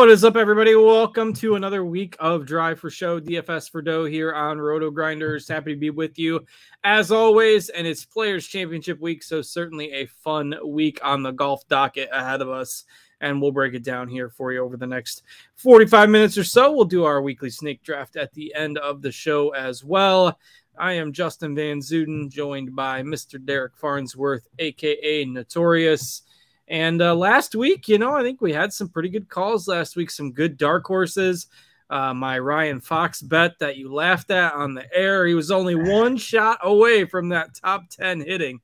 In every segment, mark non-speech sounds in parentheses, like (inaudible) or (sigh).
What is up, everybody? Welcome to another week of Drive for Show, DFS for Dough here on Roto Grinders. Happy to be with you as always, and it's Players Championship week, so certainly a fun week on the golf docket ahead of us. And we'll break it down here for you over the next 45 minutes or so. We'll do our weekly snake draft at the end of the show as well. I am Justin Van Zuiden, joined by Mr. Derek Farnsworth, aka Notorious. And uh, last week, you know, I think we had some pretty good calls last week, some good dark horses. Uh, my Ryan Fox bet that you laughed at on the air. He was only (laughs) one shot away from that top 10 hitting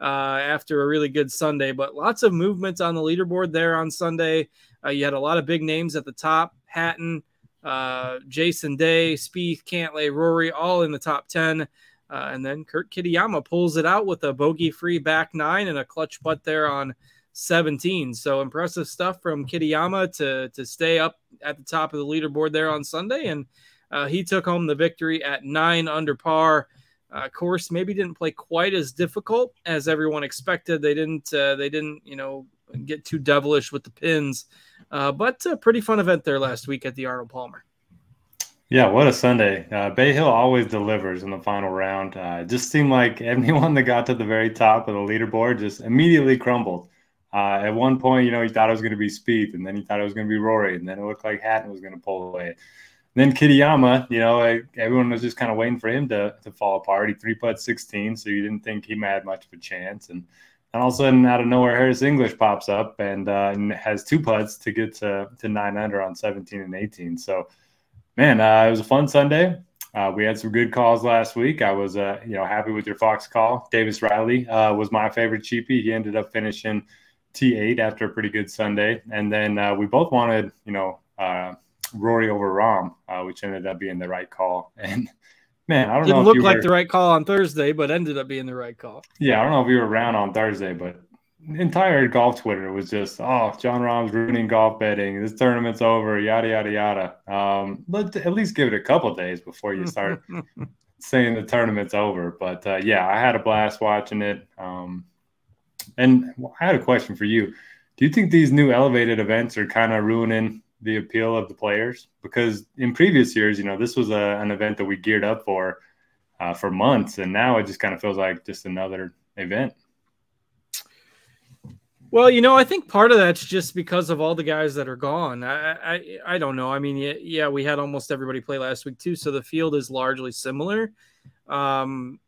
uh, after a really good Sunday, but lots of movements on the leaderboard there on Sunday. Uh, you had a lot of big names at the top Hatton, uh, Jason Day, Spieth, Cantlay, Rory, all in the top 10. Uh, and then Kurt Kitayama pulls it out with a bogey free back nine and a clutch putt there on 17. So impressive stuff from Kitayama to to stay up at the top of the leaderboard there on Sunday, and uh, he took home the victory at nine under par. Uh, course maybe didn't play quite as difficult as everyone expected. They didn't uh, they didn't you know get too devilish with the pins, uh, but a pretty fun event there last week at the Arnold Palmer. Yeah, what a Sunday. Uh, Bay Hill always delivers in the final round. Uh, it just seemed like (laughs) anyone that got to the very top of the leaderboard just immediately crumbled. Uh, at one point, you know, he thought it was going to be Spieth, and then he thought it was going to be Rory, and then it looked like Hatton was going to pull away. And then Kitayama, you know, everyone was just kind of waiting for him to, to fall apart. He three putt 16, so you didn't think he had much of a chance. And, and all of a sudden, out of nowhere, Harris English pops up and, uh, and has two putts to get to, to nine under on 17 and 18. So, man, uh, it was a fun Sunday. Uh, we had some good calls last week. I was, uh, you know, happy with your Fox call. Davis Riley uh, was my favorite cheapie. He ended up finishing – T8 after a pretty good Sunday. And then uh, we both wanted, you know, uh, Rory over Rahm, uh, which ended up being the right call. (laughs) And man, I don't Didn't know. Didn't look like were... the right call on Thursday, but ended up being the right call. Yeah, I don't know if you were around on Thursday, but entire golf Twitter was just, oh, Jon Rahm's ruining golf betting. This tournament's over, yada, yada, yada. Um, but at least give it a couple days before you start (laughs) saying the tournament's over. But uh, yeah, I had a blast watching it. Um, and I had a question for you. Do you think these new elevated events are kind of ruining the appeal of the players? Because in previous years, you know, this was a, an event that we geared up for uh, for months, and now it just kind of feels like just another event. Well, you know, I think part of that's just because of all the guys that are gone. I, I, I don't know. I mean, yeah, yeah, we had almost everybody play last week too, so the field is largely similar. Um,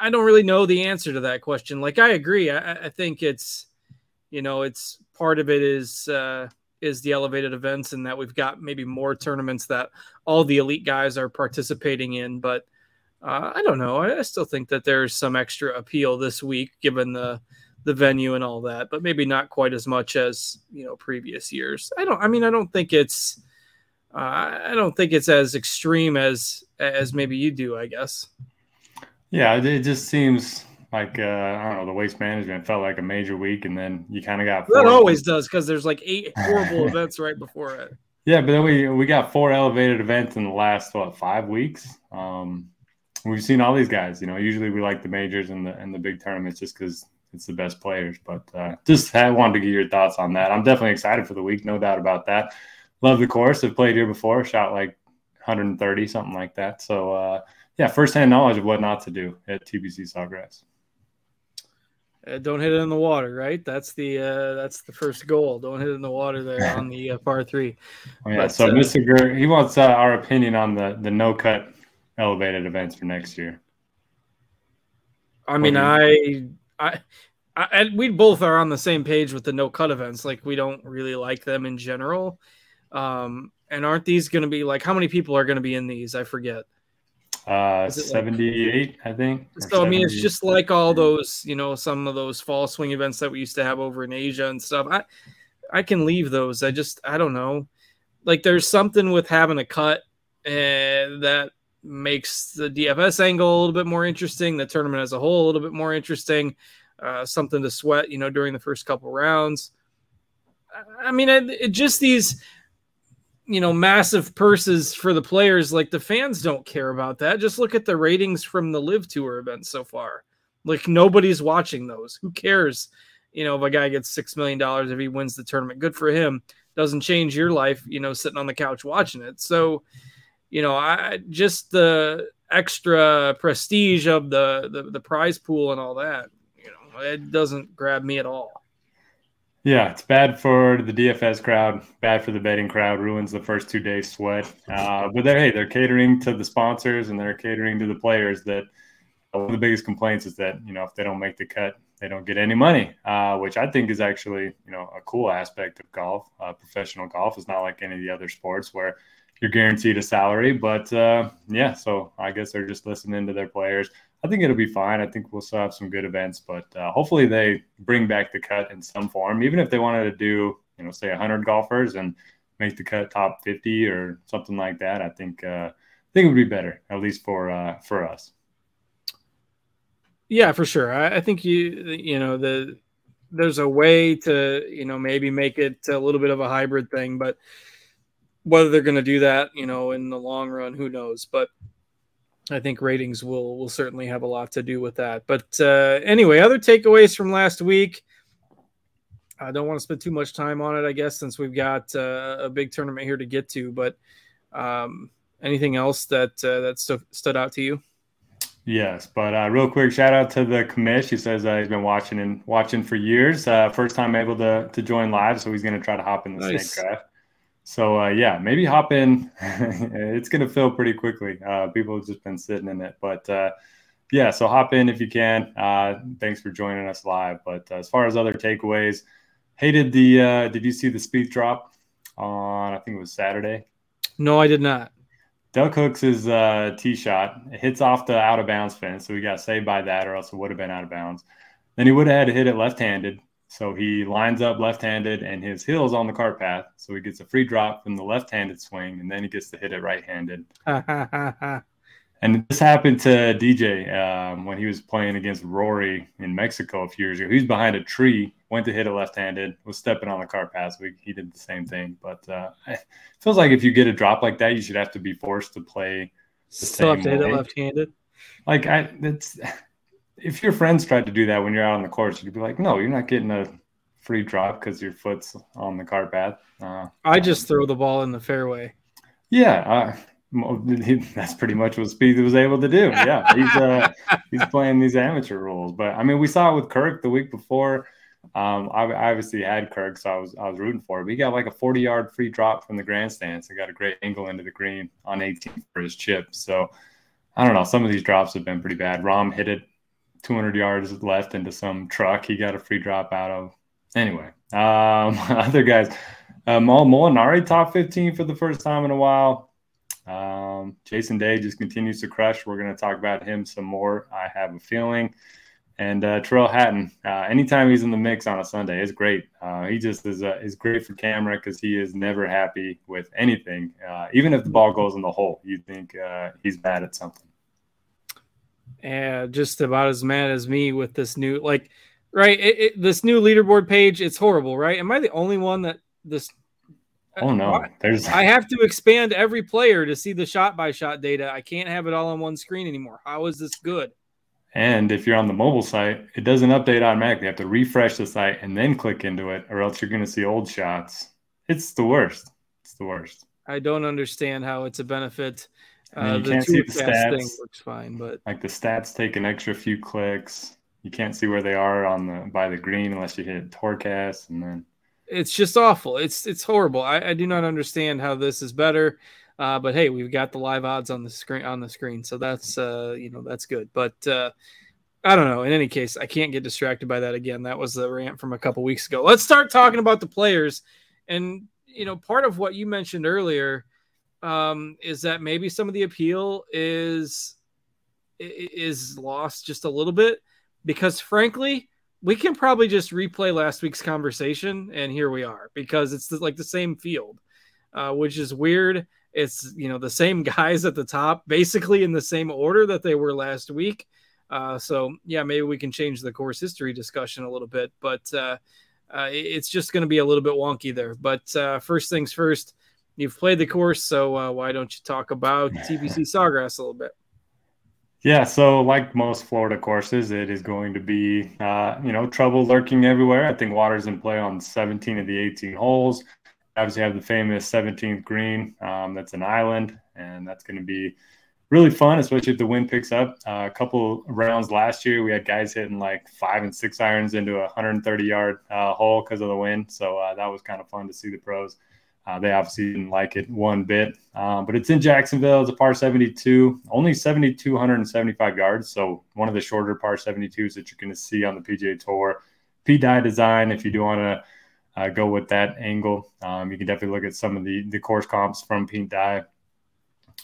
I don't really know the answer to that question. Like I agree. I, I think it's you know it's part of it is uh, is the elevated events and that we've got maybe more tournaments that all the elite guys are participating in. But uh, I don't know. I, I still think that there's some extra appeal this week given the the venue and all that, but maybe not quite as much as you know previous years. I don't. I mean, I don't think it's. Uh, I don't think it's as extreme as as maybe you do. I guess. Yeah, it just seems like uh, I don't know, the waste management felt like a major week, and then you kind of got that always does because there's like eight horrible (laughs) events right before it. Yeah, but then we we got four elevated events in the last what five weeks. Um, we've seen all these guys. You know, usually we like the majors and the and the big tournaments just because it's the best players. But uh, just had, wanted to get your thoughts on that. I'm definitely excited for the week, no doubt about that. Love the course. I've played here before, shot like 130, something like that. So uh, yeah, firsthand knowledge of what not to do at TPC Sawgrass. Uh, don't hit it in the water, right? That's the uh, that's the first goal. Don't hit it in the water there on the uh, par three. (laughs) Oh, yeah. But, so uh, Mr. Gurr, he wants uh, our opinion on the the no cut elevated events for next year. I mean, I, I, I, we both are on the same page with the no cut events. Like, we don't really like them in general. Um, and aren't these going to be like how many people are going to be in these? I forget. Uh, 78, like, I think. So, I mean, it's just like all those, you know, some of those fall swing events that we used to have over in Asia and stuff. I, I can leave those. I just, I don't know. Like, there's something with having a cut and that makes the DFS angle a little bit more interesting, the tournament as a whole a little bit more interesting, uh, something to sweat, you know, during the first couple rounds. I mean, it, it just these, you know, massive purses for the players. Like the fans don't care about that. Just look at the ratings from the LIV Tour events so far. Like nobody's watching those. Who cares? You know, if a guy gets six million dollars if he wins the tournament, good for him. Doesn't change your life, you know, sitting on the couch watching it. So, you know, I just the extra prestige of the, the the prize pool and all that. You know, it doesn't grab me at all. Yeah, it's bad for the DFS crowd, bad for the betting crowd, ruins the first two days sweat. Uh, but they're hey, they're catering to the sponsors and they're catering to the players. That one of the biggest complaints is that you know if they don't make the cut, they don't get any money, uh, which I think is actually you know a cool aspect of golf. Uh, professional golf is not like any of the other sports where you're guaranteed a salary. But uh, yeah, so I guess they're just listening to their players. I think it'll be fine. I think we'll still have some good events, but uh, hopefully they bring back the cut in some form. Even if they wanted to do, you know, say 100 golfers and make the cut top 50 or something like that, I think uh, I think it would be better, at least for uh, for us. Yeah, for sure. I, I think you you know the there's a way to you know maybe make it a little bit of a hybrid thing, but whether they're going to do that, you know, in the long run, who knows? But I think ratings will will certainly have a lot to do with that. But uh, anyway, other takeaways from last week. I don't want to spend too much time on it, I guess, since we've got uh, a big tournament here to get to. But um, anything else that uh, that st- stood out to you? Yes, but uh, real quick, shout out to the commish. He says uh, he's been watching and watching for years. Uh, first time able to to join live, so he's going to try to hop in the nice. snake draft. So uh, yeah, maybe hop in. (laughs) it's gonna fill pretty quickly. Uh, people have just been sitting in it, but uh, yeah, so hop in if you can. Uh, thanks for joining us live. But as far as other takeaways, hated the. Uh, did you see the Spieth drop on? I think it was Saturday. No, I did not. Duck hooks his uh, tee shot. It hits off the out of bounds fence, so he got saved by that, or else it would have been out of bounds. Then he would have had to hit it left handed. So he lines up left handed and his heel's on the cart path. So he gets a free drop from the left handed swing and then he gets to hit it right handed. (laughs) and this happened to DJ um, when he was playing against Rory in Mexico a few years ago. He was behind a tree, went to hit it left handed, was stepping on the cart path. He did the same thing. But uh, it feels like if you get a drop like that, you should have to be forced to play. The Still have to hit it left handed. Like, I, it's (laughs) if your friends tried to do that when you're out on the course, you'd be like, no, you're not getting a free drop because your foot's on the cart path. Uh, I just throw the ball in the fairway. Yeah, uh, that's pretty much what Spieth was able to do. Yeah, he's uh, he's playing these amateur rules, but I mean, we saw it with Kirk the week before. Um, I, obviously had Kirk, so I was I was rooting for it. But he got like a 40 yard free drop from the grandstands. so got a great angle into the green on 18 for his chip. So I don't know. Some of these drops have been pretty bad. Rahm hit it 200 yards left into some truck he got a free drop out of. Anyway, um, (laughs) other guys, um, Molinari top 15 for the first time in a while. Um, Jason Day just continues to crush. We're going to talk about him some more. I have a feeling. And uh, Tyrrell Hatton, uh, anytime he's in the mix on a Sunday, is great. Uh, he just is uh, is great for camera because he is never happy with anything. Uh, even if the ball goes in the hole, you think uh, he's bad at something. And just about as mad as me with this new like right it, it, this new leaderboard page it's horrible right? Am i the only one that this oh no. There's i have to expand every player to see the shot by shot data. I can't have it all on one screen anymore. How is this good? And if you're on the mobile site it doesn't update automatically. You have to refresh the site and then click into it or else you're going to see old shots. It's the worst. It's the worst. I don't understand how it's a benefit uh, you can't see the stats. Thing works fine, but like the stats take an extra few clicks. You can't see where they are on the by the green unless you hit Tourcast, and then it's just awful. It's it's horrible. I, I do not understand how this is better. Uh, but hey, we've got the live odds on the screen on the screen, so that's uh, you know that's good. But uh, I don't know. In any case, I can't get distracted by that again. That was the rant from a couple weeks ago. Let's start talking about the players, and you know part of what you mentioned earlier um, is that maybe some of the appeal is is lost just a little bit because frankly we can probably just replay last week's conversation and here we are because it's like the same field uh, which is weird. It's you know the same (laughs) guys at the top basically in the same order that they were last week. Uh, so yeah maybe we can change the course history discussion a little bit but uh, uh it's just going to be a little bit wonky there. But uh, first things first You've played the course, so uh, why don't you talk about (laughs) TPC Sawgrass a little bit? Yeah, so like most Florida courses, it is going to be, uh, you know, trouble lurking everywhere. I think water's in play on 17 of the 18 holes. Obviously, have the famous 17th green. Um, that's an island, and that's going to be really fun, especially if the wind picks up. Uh, a couple rounds last year, we had guys hitting like five and six irons into a 130 yard uh, hole because of the wind. So uh, that was kind of fun to see the pros uh, they obviously didn't like it one bit, um, but it's in Jacksonville. It's a par 72, only 7,275 yards. So one of the shorter par 72s that you're going to see on the PGA Tour. Pete Dye design, if you do want to uh, go with that angle, um, you can definitely look at some of the, the course comps from Pete Dye.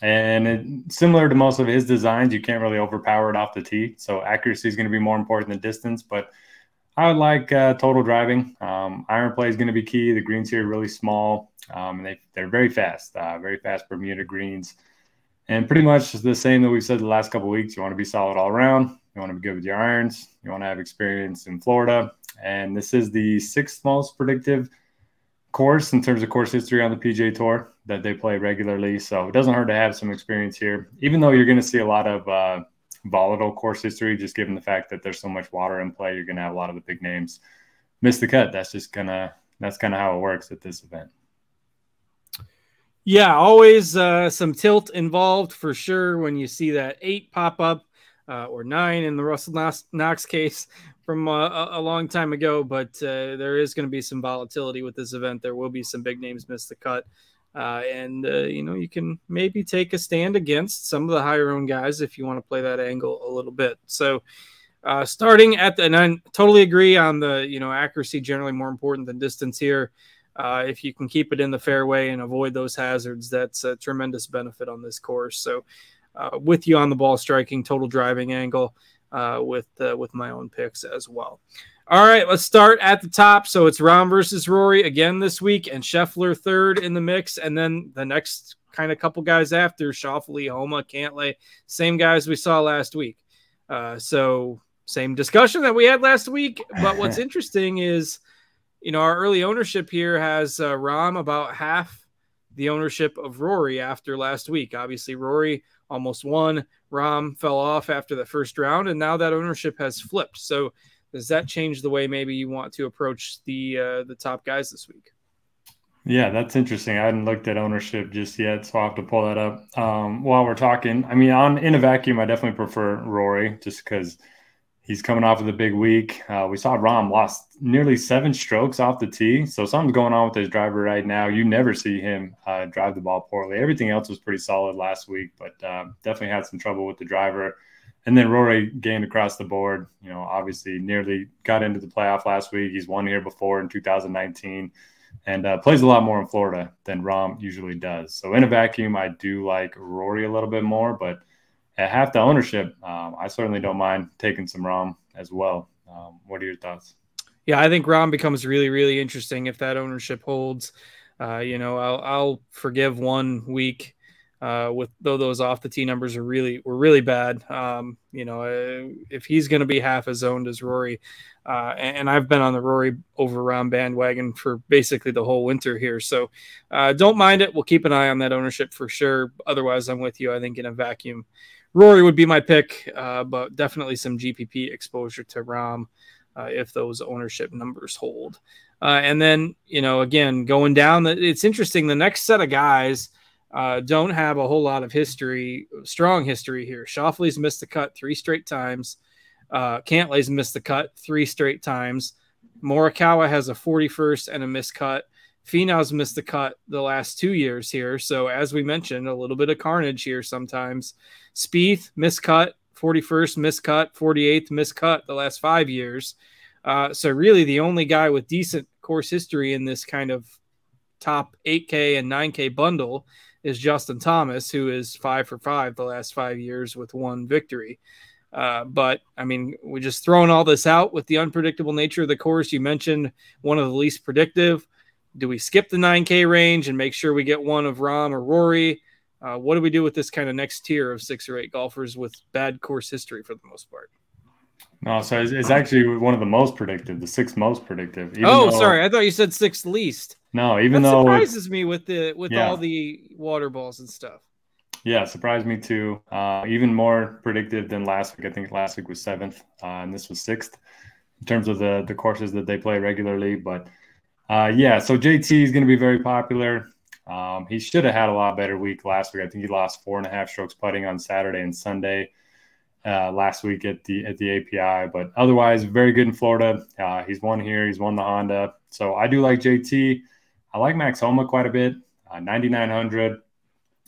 And it, similar to most of his designs, you can't really overpower it off the tee. So accuracy is going to be more important than distance, but I would like uh, total driving. Um, iron play is going to be key. The greens here are really small. Um, and they, they're very fast, uh, very fast Bermuda greens. And pretty much the same that we've said the last couple weeks. You want to be solid all around. You want to be good with your irons. You want to have experience in Florida. And this is the sixth most predictive course in terms of course history on the PGA Tour that they play regularly. So it doesn't hurt to have some experience here, even though you're going to see a lot of uh, volatile course history, just given the fact that there's so much water in play. You're going to have a lot of the big names miss the cut. That's just gonna that's kind of how it works at this event. Yeah, always uh, some tilt involved for sure when you see that eight pop up uh, or nine in the Russell Knox case from uh, a long time ago. But uh, there is going to be some volatility with this event. There will be some big names miss the cut. Uh, and uh, you know you can maybe take a stand against some of the higher owned guys if you want to play that angle a little bit. So starting at the, and I totally agree on the you know accuracy generally more important than distance here. Uh, if you can keep it in the fairway and avoid those hazards, that's a tremendous benefit on this course. So, uh, with you on the ball striking, total driving angle, uh, with uh, with my own picks as well. All right, let's start at the top. So it's Rahm versus Rory again this week, and Scheffler third in the mix, and then the next kind of couple guys after Schauffele, Homa, Cantlay, same guys we saw last week. Uh, so same discussion that we had last week. But what's (laughs) interesting is you know, our early ownership here has uh, Rahm about half the ownership of Rory after last week. Obviously, Rory almost won. Rahm fell off after the first round, and now that ownership has flipped. So, does that change the way maybe you want to approach the uh, the top guys this week? Yeah, that's interesting. I hadn't looked at ownership just yet, so I'll have to pull that up um, while we're talking. I mean, on in a vacuum, I definitely prefer Rory just because He's coming off of the big week. Uh, we saw Rahm lost nearly seven strokes off the tee. So something's going on with his driver right now. You never see him uh, drive the ball poorly. Everything else was pretty solid last week, but uh, definitely had some trouble with the driver. And then Rory gained across the board. You know, obviously nearly got into the playoff last week. He's won here before in 2019 and uh, plays a lot more in Florida than Rahm usually does. So in a vacuum, I do like Rory a little bit more, but – at half the ownership, um, I certainly don't mind taking some Rahm as well. Um, what are your thoughts? Yeah, I think Rahm becomes really, really interesting if that ownership holds. Uh, you know, I'll, I'll forgive one week uh, with though those off the tee numbers are really were really bad. Um, you know, uh, if he's going to be half as owned as Rory, uh, and, I've been on the Rory over Rahm bandwagon for basically the whole winter here, so uh, don't mind it. We'll keep an eye on that ownership for sure. Otherwise, I'm with you. I think in a vacuum, Rory would be my pick, uh, but definitely some GPP exposure to Rahm. if those ownership numbers hold. And then, you know, again, going down, it's interesting. The next set of guys uh, don't have a whole lot of history, strong history here. Schauffele's missed the cut three straight times. Uh, Cantlay's missed the cut three straight times. Morikawa has a 41st and a missed cut. Finau's missed the cut the last two years here. So, as we mentioned, a little bit of carnage here sometimes. Spieth, miscut, 41st, miscut, 48th, miscut the last five years. Uh, so really, the only guy with decent course history in this kind of top 8K and 9K bundle is Justin Thomas, who is five for five the last five years with one victory. Uh, but I mean, we're just throwing all this out with the unpredictable nature of the course. You mentioned one of the least predictive. Do we skip the 9K range and make sure we get one of Rahm or Rory? Uh, what do we do with this kind of next tier of six or eight golfers with bad course history for the most part? No, so it's, it's, actually one of the most predictive, the sixth most predictive. oh, though, sorry, I thought you said sixth least. No, even that though surprises me with the with yeah. all the water balls and stuff. Yeah, surprised me too. Uh, even more predictive than last week. I think last week was seventh, uh, and this was sixth in terms of the the courses that they play regularly. But uh, yeah, so JT is going to be very popular. Um, he should have had a lot better week last week. I think he lost four and a half strokes putting on Saturday and Sunday uh, last week at the at the API. But otherwise, very good in Florida. Uh, he's won here. He's won the Honda. So I do like JT. I like Max Homa quite a bit. Uh, 9,900.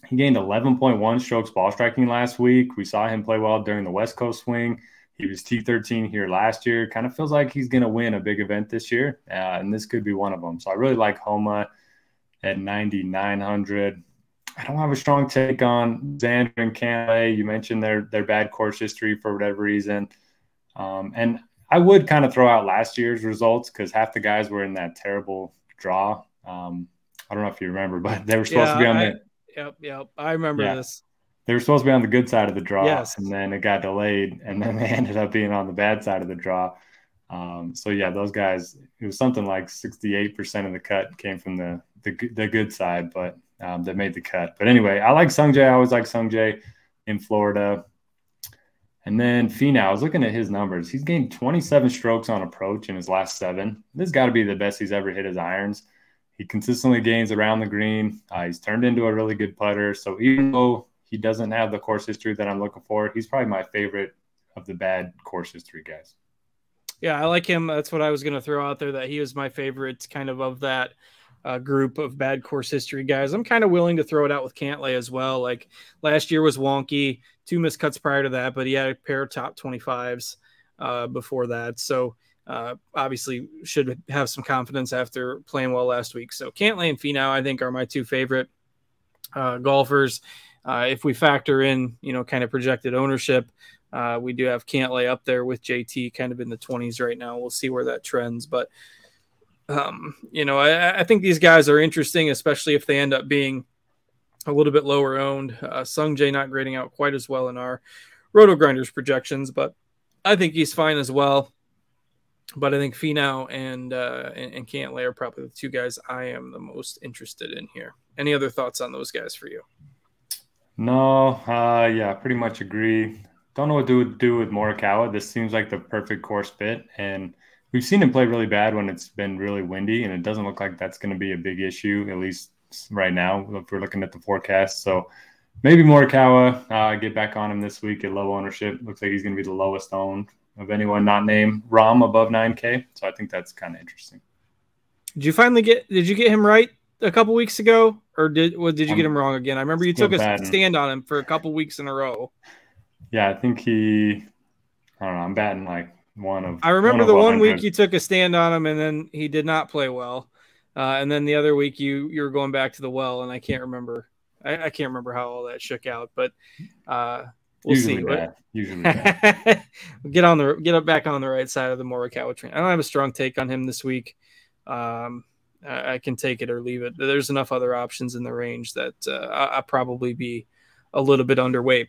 He gained 11.1 strokes ball striking last week. We saw him play well during the West Coast swing. He was T13 here last year. Kind of feels like he's going to win a big event this year, uh, and this could be one of them. So I really like Homa at 9,900. I don't have a strong take on Xander and Cantlay. You mentioned their their bad course history for whatever reason, um, and I would kind of throw out last year's results because half the guys were in that terrible draw. Um, I don't know if you remember, but they were supposed yeah, to be on I, the Yep, yep. I remember yeah. this. They were supposed to be on the good side of the draw, yes. and then it got delayed, and then they (laughs) ended up being on the bad side of the draw. Um, so yeah, those guys, it was something like 68% of the cut came from the the, the good side, but um, that made the cut. But anyway, I like Sungjae. I always like Sungjae in Florida. And then Finau, I was looking at his numbers. He's gained 27 strokes on approach in his last seven. This got to be the best he's ever hit his irons. He consistently gains around the green. Uh, he's turned into a really good putter. So even though he doesn't have the course history that I'm looking for, he's probably my favorite of the bad course history guys. Yeah, I like him. That's what I was going to throw out there. That he was my favorite, kind of of that uh, group of bad course history guys. I'm kind of willing to throw it out with Cantlay as well. Like last year was wonky, two miscuts prior to that, but he had a pair of top 25s uh, before that. So uh, obviously should have some confidence after playing well last week. So Cantlay and Finau, I think, are my two favorite uh, golfers. Uh, if we factor in, you know, kind of projected ownership, uh, we do have Cantlay up there with JT, kind of in the 20s right now. We'll see where that trends, but um, you know, I, I, think these guys are interesting, especially if they end up being a little bit lower owned. Uh, Sung Sungjae not grading out quite as well in our Roto Grinders projections, but I think he's fine as well but I think Finau and uh, and, and Cantlay are probably the two guys I am the most interested in here. Any other thoughts on those guys for you? No, uh, yeah, pretty much agree. Don't know what to do with Morikawa. This seems like the perfect course fit, and we've seen him play really bad when it's been really windy, and it doesn't look like that's going to be a big issue at least right now if we're looking at the forecast. So maybe Morikawa uh, get back on him this week at low ownership. Looks like he's going to be the lowest owned of anyone not named Rahm above 9K. So I think that's kind of interesting. Did you finally get? Did you get him right a couple weeks ago, or did well, did you get him wrong again? I remember you took a batting. stand on him for a couple weeks in a row. Yeah, I think he. I don't know. I'm batting like one of. I remember one the one week you took a stand on him, and then he did not play well. Uh, and then the other week you you were going back to the well, and I can't remember. I, I can't remember how all that shook out, but uh, We'll Usually see. Bad. (laughs) Usually bad. get on the get up back on the right side of the Morikawa train. I don't have a strong take on him this week. Um, I, I can take it or leave it. There's enough other options in the range that uh, I, I'll probably be a little bit underweight.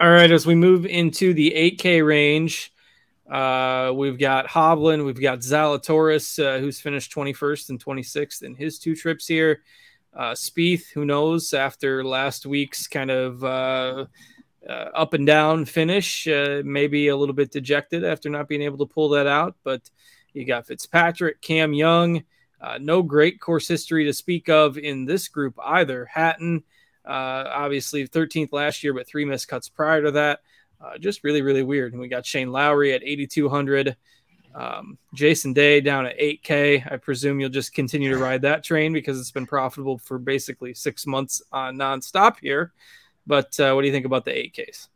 All right, as we move into the 8K range, uh, we've got Hovland, we've got Zalatoris, uh, who's finished 21st and 26th in his two trips here. Uh, Spieth, who knows, after last week's kind of uh, uh, up and down finish, uh, maybe a little bit dejected after not being able to pull that out. But you got Fitzpatrick, Cam Young, uh, no great course history to speak of in this group either. Hatton, uh, obviously 13th last year, but three missed cuts prior to that. Uh, just really, really weird. And we got Shane Lowry at 8,200. Um, Jason Day down at 8K. I presume you'll just continue to ride that train because it's been profitable for basically six months uh, nonstop here. But uh, what do you think about the 8Ks?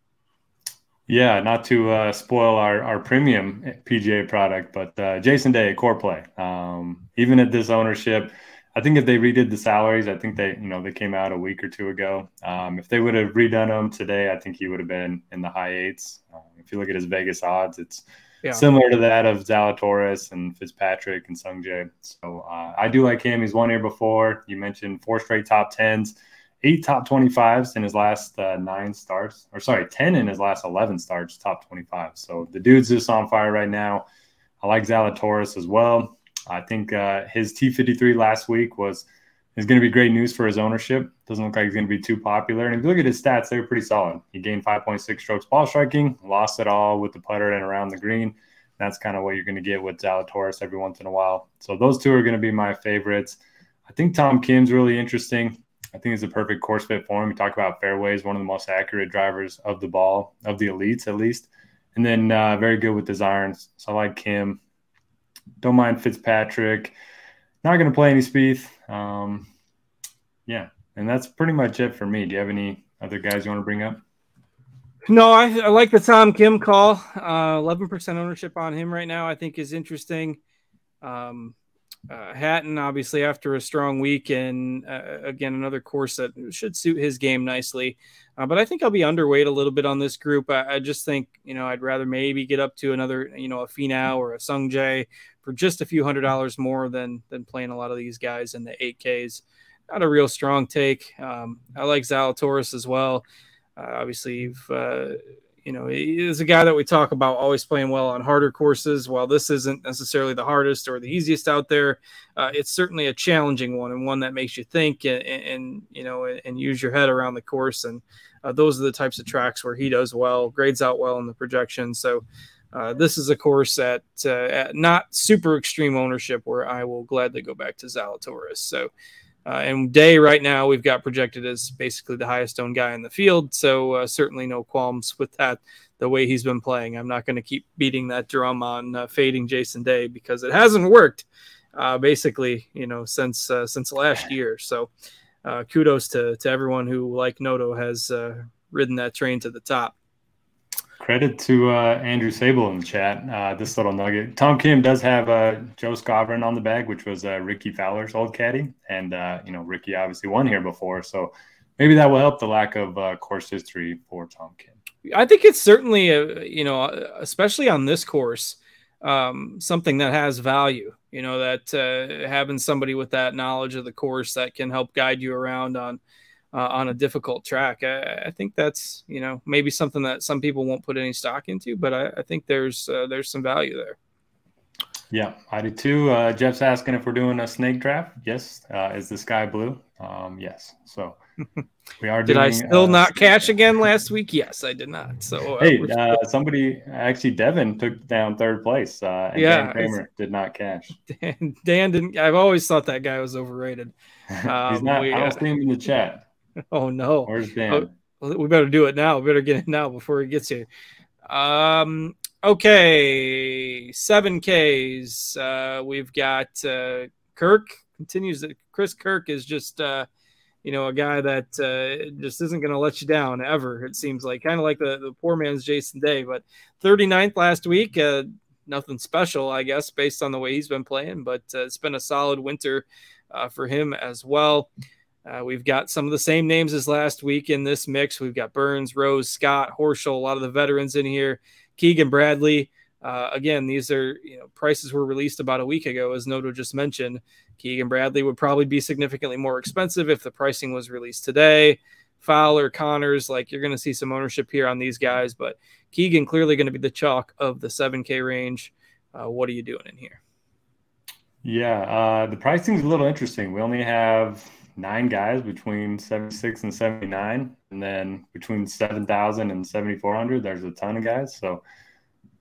Yeah, not to uh, spoil our, our premium PGA product, but uh, Jason Day, core play. Um, even at this ownership, I think if they redid the salaries, I think they, you know, they came out a week or two ago. Um, if they would have redone them today, I think he would have been in the high eights. Um, if you look at his Vegas odds, it's yeah. similar to that of Zalatoris and Fitzpatrick and Sungjae. So uh, I do like him. He's won here before. You mentioned four straight top tens, eight top 25s in his last uh, nine starts, or sorry, 10 in his last 11 starts, top 25. So the dude's just on fire right now. I like Zalatoris as well. I think uh, his T53 last week was is going to be great news for his ownership. Doesn't look like he's going to be too popular. And if you look at his stats, they're pretty solid. He gained 5.6 strokes ball striking, lost it all with the putter and around the green. That's kind of what you're going to get with Zalatoris every once in a while. So those two are going to be my favorites. I think Tom Kim's really interesting. I think it's a perfect course fit for him. We talk about fairways, one of the most accurate drivers of the ball, of the elites at least. And then uh, very good with his irons. So I like Kim. Don't mind Fitzpatrick. Not going to play any Spieth. Um, yeah, and that's pretty much it for me. Do you have any other guys you want to bring up? No, I, I like the Tom Kim call. Uh, eleven uh, percent ownership on him right now. I think is interesting. Um, uh, Hatton, obviously, after a strong week, and uh, again another course that should suit his game nicely. Uh, but I think I'll be underweight a little bit on this group. I, I, just think you know I'd rather maybe get up to another you know a Finau or a Sungjae for just a few hundred dollars more than than playing a lot of these guys in the 8Ks. Not a real strong take. Um, I like Zalatoris as well. Uh, obviously, uh, you know, he's a guy that we talk about always playing well on harder courses. While this isn't necessarily the hardest or the easiest out there, uh, it's certainly a challenging one and one that makes you think and, and you know and use your head around the course. And uh, those are the types of tracks where he does well, grades out well in the projection. So uh, this is a course at, uh, at, not super extreme ownership where I will gladly go back to Zalatoris. So, uh, and Day right now we've got projected as basically the highest owned guy in the field. So uh, certainly no qualms with that. The way he's been playing, I'm not going to keep beating that drum on uh, fading Jason Day because it hasn't worked. basically, you know, since since last year. So, kudos to to everyone who, like Noto, has ridden that train to the top. Credit to uh, Andrew Sable in the chat. Uh, this little nugget. Tom Kim does have uh, Joe Skovron on the bag, which was uh, Rickie Fowler's old caddy, and uh, you know Rickie obviously won here before, so maybe that will help the lack of uh, course history for Tom Kim. I think it's certainly a, you know, especially on this course, um, something that has value. You know that uh, having somebody with that knowledge of the course that can help guide you around on uh, on a difficult track. I, I, think that's you know maybe something that some people won't put any stock into, but I, I think there's uh, there's some value there. Yeah, I do too. Uh, Jeff's asking if we're doing a snake draft. Yes. Uh, is the sky blue? Um, yes. So (laughs) we are. did doing, I still uh, not cash again last week? Yes, I did not. So uh, Hey, uh, somebody actually Devin took down third place. Uh, and Yeah, Dan Kramer did not cash. (laughs) Dan, Dan didn't. I've always thought that guy was overrated. (laughs) He's Um, not. we, I uh, don't see him in the chat. Oh no. Where's Dan? Oh, we better do it now. We better get it now before he gets here. Um. Okay. Seven Ks. Uh, we've got uh, Kirk continues. Chris Kirk is just uh, you know a guy that uh, just isn't going to let you down ever. It seems like kind of like the the poor man's Jason Day, but 39th last week. Uh, nothing special, I guess, based on the way he's been playing. But uh, it's been a solid winter uh, for him as well. Uh, we've got some of the same names as last week in this mix. We've got Burns, Rose, Scott, Horschel, a lot of the veterans in here. Keegan Bradley. Uh, again, these are you know prices were released about a week ago, as Noto just mentioned. Keegan Bradley would probably be significantly more expensive if the pricing was released today. Fowler, Conners, like you're going to see some ownership here on these guys, but Keegan clearly going to be the chalk of the 7K range. Uh, what are you doing in here? Yeah, uh, the pricing is a little interesting. We only have nine guys between 76 and 79, and then between 7,000 and 7,400, there's a ton of guys. So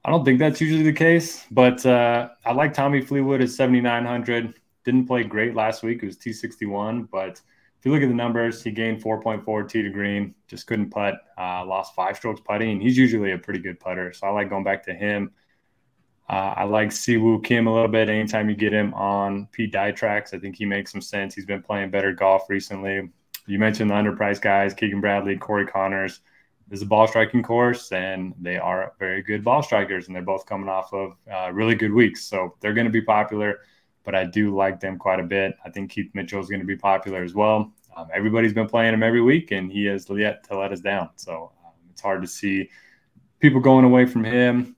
I don't think that's usually the case, but uh, I like Tommy Fleetwood at 7,900. Didn't play great last week. It was T61, but if you look at the numbers, he gained 4.4 T to green, just couldn't putt, uh, lost five strokes putting. He's usually a pretty good putter. So I like going back to him. Uh, I like Siwoo Kim a little bit. Anytime you get him on Pete Dye tracks, I think he makes some sense. He's been playing better golf recently. You mentioned the underpriced guys, Keegan Bradley, Corey Conners. This is a ball striking course, and they are very good ball strikers, and they're both coming off of uh, really good weeks. So they're going to be popular, but I do like them quite a bit. I think Keith Mitchell is going to be popular as well. Um, everybody's been playing him every week, and he has yet to let us down. So um, it's hard to see people going away from him.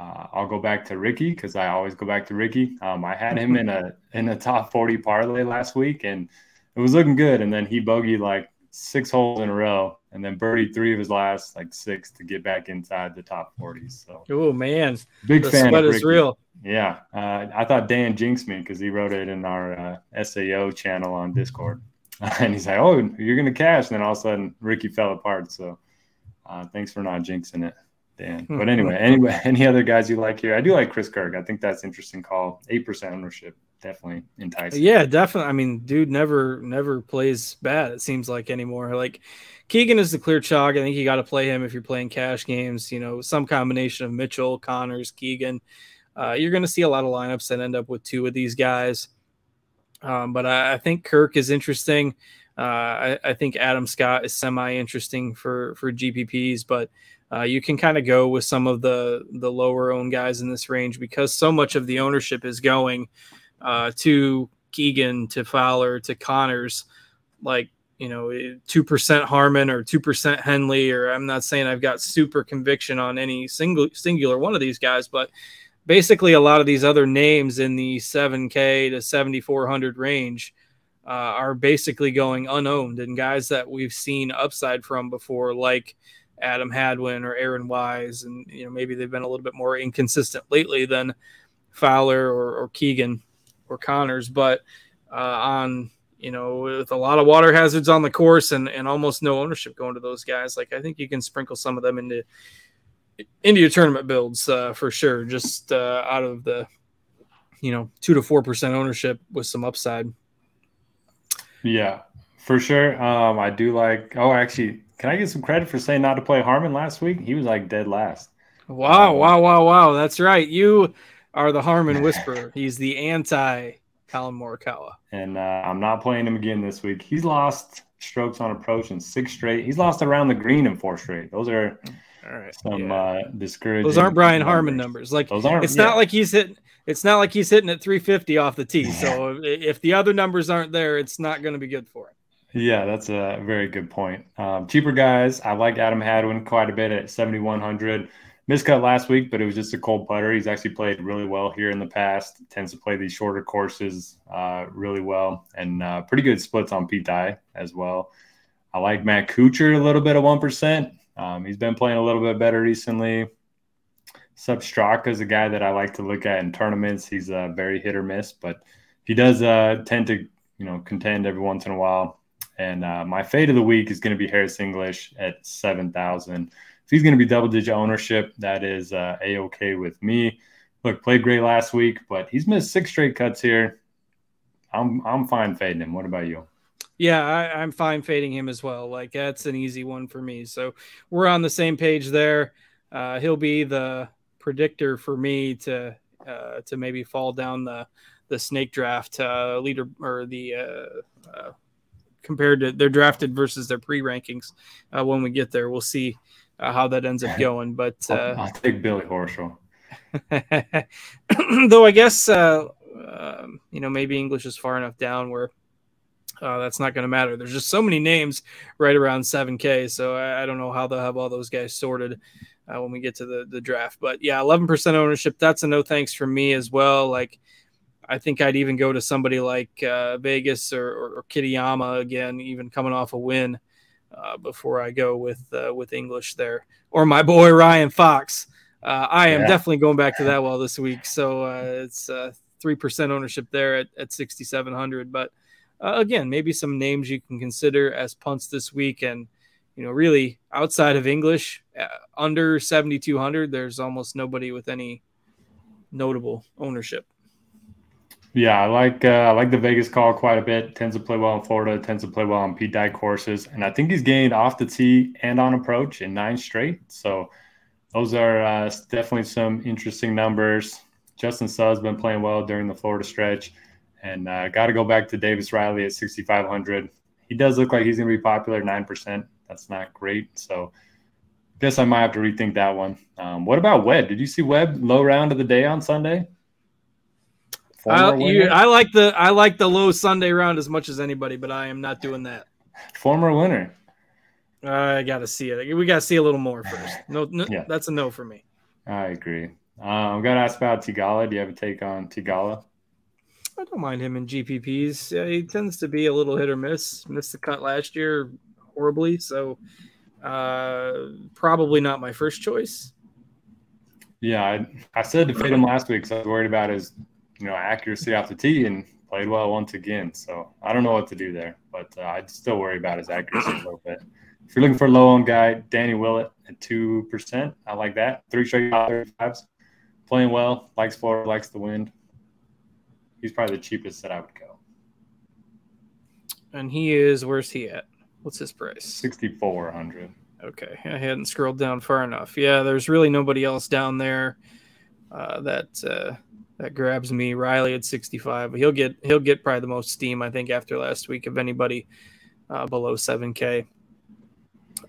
Uh, I'll go back to Rickie because I always go back to Rickie. Um, I had him in a in a top forty parlay last week, and it was looking good. And then he bogeyed like six holes in a row, and then birdied three of his last like six to get back inside the top forty. So Oh man, big the fan. sweat of is real. Yeah, uh, I thought Dan jinxed me because he wrote it in our uh, SAO channel on Discord, (laughs) and he's like, "Oh, you're gonna cash," and then all of a sudden Rickie fell apart. So uh, thanks for not jinxing it. Dan. But anyway, (laughs) anyway, any other guys you like here? I do like Chris Kirk. I think that's interesting call. Eight percent ownership, definitely enticing. Yeah, definitely. I mean, dude never never plays bad. It seems like anymore. Like Keegan is the clear chalk. I think you got to play him if you're playing cash games. You know, some combination of Mitchell, Conners, Keegan. Uh, you're going to see a lot of lineups that end up with two of these guys. Um, but I, I think Kirk is interesting. Uh, I, I think Adam Scott is semi interesting for for GPPs, but uh, you can kind of go with some of the the lower owned guys in this range because so much of the ownership is going uh, to Keegan, to Fowler, to Conners, like you know, two percent Harman or two percent Henley, or I'm not saying I've got super conviction on any single singular one of these guys, but basically a lot of these other names in the 7K to 7400 range uh, are basically going unowned and guys that we've seen upside from before, like Adam Hadwin or Aaron Wise, and you know maybe they've been a little bit more inconsistent lately than Fowler or, or Keegan or Conners, but uh, on you know with a lot of water hazards on the course and, and almost no ownership going to those guys, like I think you can sprinkle some of them into into your tournament builds uh, for sure. Just uh, out of the you know two to four percent ownership with some upside. Yeah, for sure. Um, I do like. Oh, actually, can I get some credit for saying not to play Harman last week? He was like dead last. Wow, wow, wow, wow. That's right. You are the Harman Whisperer. He's the anti Collin Morikawa. And uh, I'm not playing him again this week. He's lost strokes on approach in six straight. He's lost around the green in four straight. Those are All right. some yeah. uh, discouraging. Those aren't Brian Harman numbers. Like Those aren't. it's yeah. not like he's hitting it's not like he's hitting at 350 off the tee. (laughs) So if the other numbers aren't there, it's not going to be good for him. Yeah, that's a very good point. Um, cheaper guys, I like Adam Hadwin quite a bit at 7,100. Miscut last week, but it was just a cold putter. He's actually played really well here in the past. Tends to play these shorter courses uh, really well, and uh, pretty good splits on Pete Dye as well. I like Matt Kuchar a little bit of one percent. Um, he's been playing a little bit better recently. Sepp Straka is a guy that I like to look at in tournaments. He's uh, very hit or miss, but he does uh, tend to you know contend every once in a while. And uh, my fade of the week is going to be Harris English at seven thousand. He's going to be double digit ownership, that is uh, a okay with me. Look, played great last week, but he's missed six straight cuts here. I'm I'm fine fading him. What about you? Yeah, I, am fine fading him as well. Like that's an easy one for me. So we're on the same page there. Uh, he'll be the predictor for me to uh, to maybe fall down the the snake draft uh, leader or the uh, uh, compared to their drafted versus their pre rankings. Uh, when we get there, we'll see uh, how that ends up (laughs) going. But I'll, I'll take Billy Horschel. (laughs) Though I guess uh, um, you know maybe English is far enough down where uh, that's not going to matter. There's just so many names right around 7K, so I, I don't know how they'll have all those guys sorted uh, when we get to the the draft. But yeah, 11% ownership. That's a no thanks for me as well. Like I think I'd even go to somebody like uh, Vegas or, or, or, Kitayama again, even coming off a win. Uh, before I go with uh, with English there, or my boy Ryan Fox. Uh, I am yeah. definitely going back to that well this week. So uh, it's uh, three percent ownership there at, at 6,700. But uh, again, maybe some names you can consider as punts this week. And, you know, really outside of English, uh, under 7,200, there's almost nobody with any notable ownership. Yeah, I like uh, I like the Vegas call quite a bit. Tends to play well in Florida. Tends to play well on Pete Dye courses, and I think he's gained off the tee and on approach in nine straight. So those are uh, definitely some interesting numbers. Justin Suh's been playing well during the Florida stretch, and uh, got to go back to Davis Riley at 6,500. He does look like he's going to be popular, nine percent. That's not great. So, guess I might have to rethink that one. Um, what about Webb? Did you see Webb low round of the day on Sunday? I, you, I like the I like the low Sunday round as much as anybody, but I am not doing that. Former winner. I got to see it. We got to see a little more first. No, (laughs) no yeah. that's a no for me. I agree. Uh, I'm gonna ask about Theegala. Do you have a take on Theegala? I don't mind him in GPPs. Yeah, he tends to be a little hit or miss. Missed the cut last year horribly, so uh, probably not my first choice. Yeah, I, I said to fade him last week because I was worried about his, you know, accuracy off the tee and played well once again. So I don't know what to do there, but uh, I'd still worry about his accuracy a little bit. If you're looking for a low on guy, Danny Willett at two percent. I like that. Three straight fives. Playing well, likes Florida, likes the wind. He's probably the cheapest that I would go. And he is where's he at? What's his price? Sixty four hundred. Okay, I hadn't scrolled down far enough. Yeah, there's really nobody else down there uh, that uh, that grabs me. Riley at 65. He'll get he'll get probably the most steam I think after last week of anybody uh, below 7K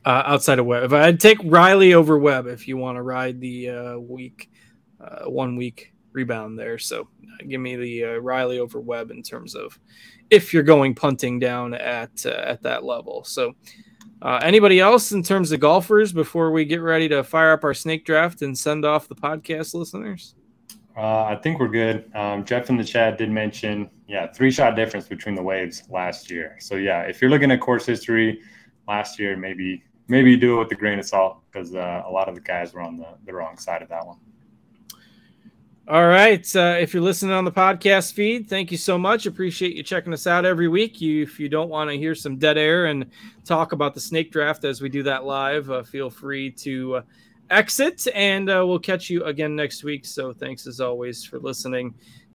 uh, outside of Webb. If I'd take Riley over Webb, if you want to ride the uh, week, one week rebound there. So give me the Riley over Webb in terms of if you're going punting down at at that level. So anybody else in terms of golfers before we get ready to fire up our snake draft and send off the podcast listeners? I think we're good. Um, Jeff in the chat did mention, yeah, three shot difference between the waves last year. So yeah, if you're looking at course history last year, maybe maybe do it with a grain of salt because uh, a lot of the guys were on the, the wrong side of that one. All right. Uh, if you're listening on the podcast feed, thank you so much. Appreciate you checking us out every week. You, if you don't want to hear some dead air and talk about the snake draft as we do that live, uh, feel free to uh, exit, and uh, we'll catch you again next week. So thanks as always for listening.